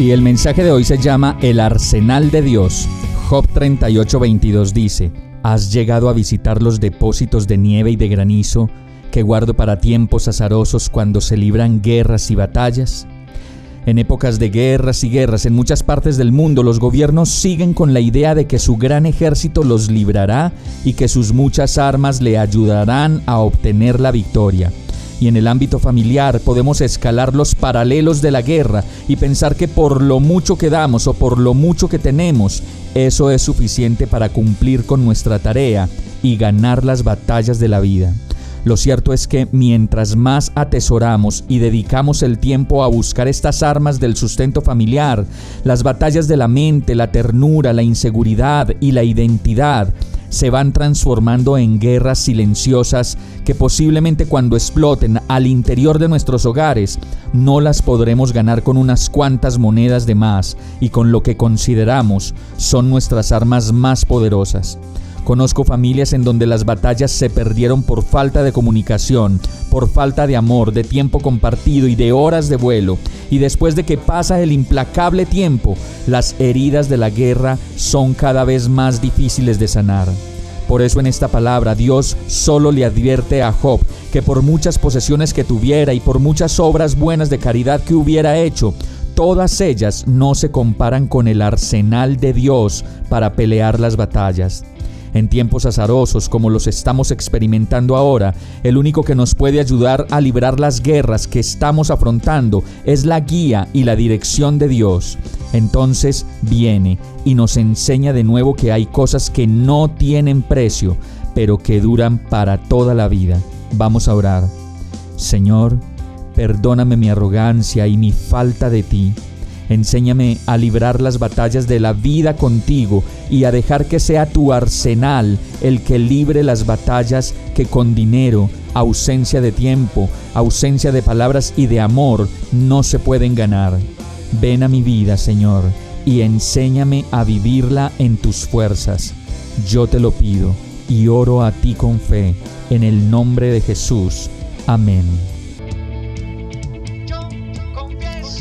Y el mensaje de hoy se llama El Arsenal de Dios. Job 38:22 dice, ¿Has llegado a visitar los depósitos de nieve y de granizo? que guardo para tiempos azarosos cuando se libran guerras y batallas? En épocas de guerras y guerras en muchas partes del mundo, los gobiernos siguen con la idea de que su gran ejército los librará y que sus muchas armas le ayudarán a obtener la victoria. Y en el ámbito familiar podemos escalar los paralelos de la guerra y pensar que por lo mucho que damos o por lo mucho que tenemos, eso es suficiente para cumplir con nuestra tarea y ganar las batallas de la vida. Lo cierto es que mientras más atesoramos y dedicamos el tiempo a buscar estas armas del sustento familiar, las batallas de la mente, la ternura, la inseguridad y la identidad, se van transformando en guerras silenciosas que posiblemente cuando exploten al interior de nuestros hogares no las podremos ganar con unas cuantas monedas de más y con lo que consideramos son nuestras armas más poderosas. Conozco familias en donde las batallas se perdieron por falta de comunicación, por falta de amor, de tiempo compartido y de horas de vuelo. Y después de que pasa el implacable tiempo, las heridas de la guerra son cada vez más difíciles de sanar. Por eso en esta palabra Dios solo le advierte a Job que por muchas posesiones que tuviera y por muchas obras buenas de caridad que hubiera hecho, todas ellas no se comparan con el arsenal de Dios para pelear las batallas. En tiempos azarosos como los estamos experimentando ahora, el único que nos puede ayudar a librar las guerras que estamos afrontando es la guía y la dirección de Dios. Entonces viene y nos enseña de nuevo que hay cosas que no tienen precio, pero que duran para toda la vida. Vamos a orar. Señor, perdóname mi arrogancia y mi falta de ti. Enséñame a librar las batallas de la vida contigo y a dejar que sea tu arsenal el que libre las batallas que con dinero, ausencia de tiempo, ausencia de palabras y de amor no se pueden ganar. Ven a mi vida, Señor, y enséñame a vivirla en tus fuerzas. Yo te lo pido y oro a ti con fe, en el nombre de Jesús. Amén.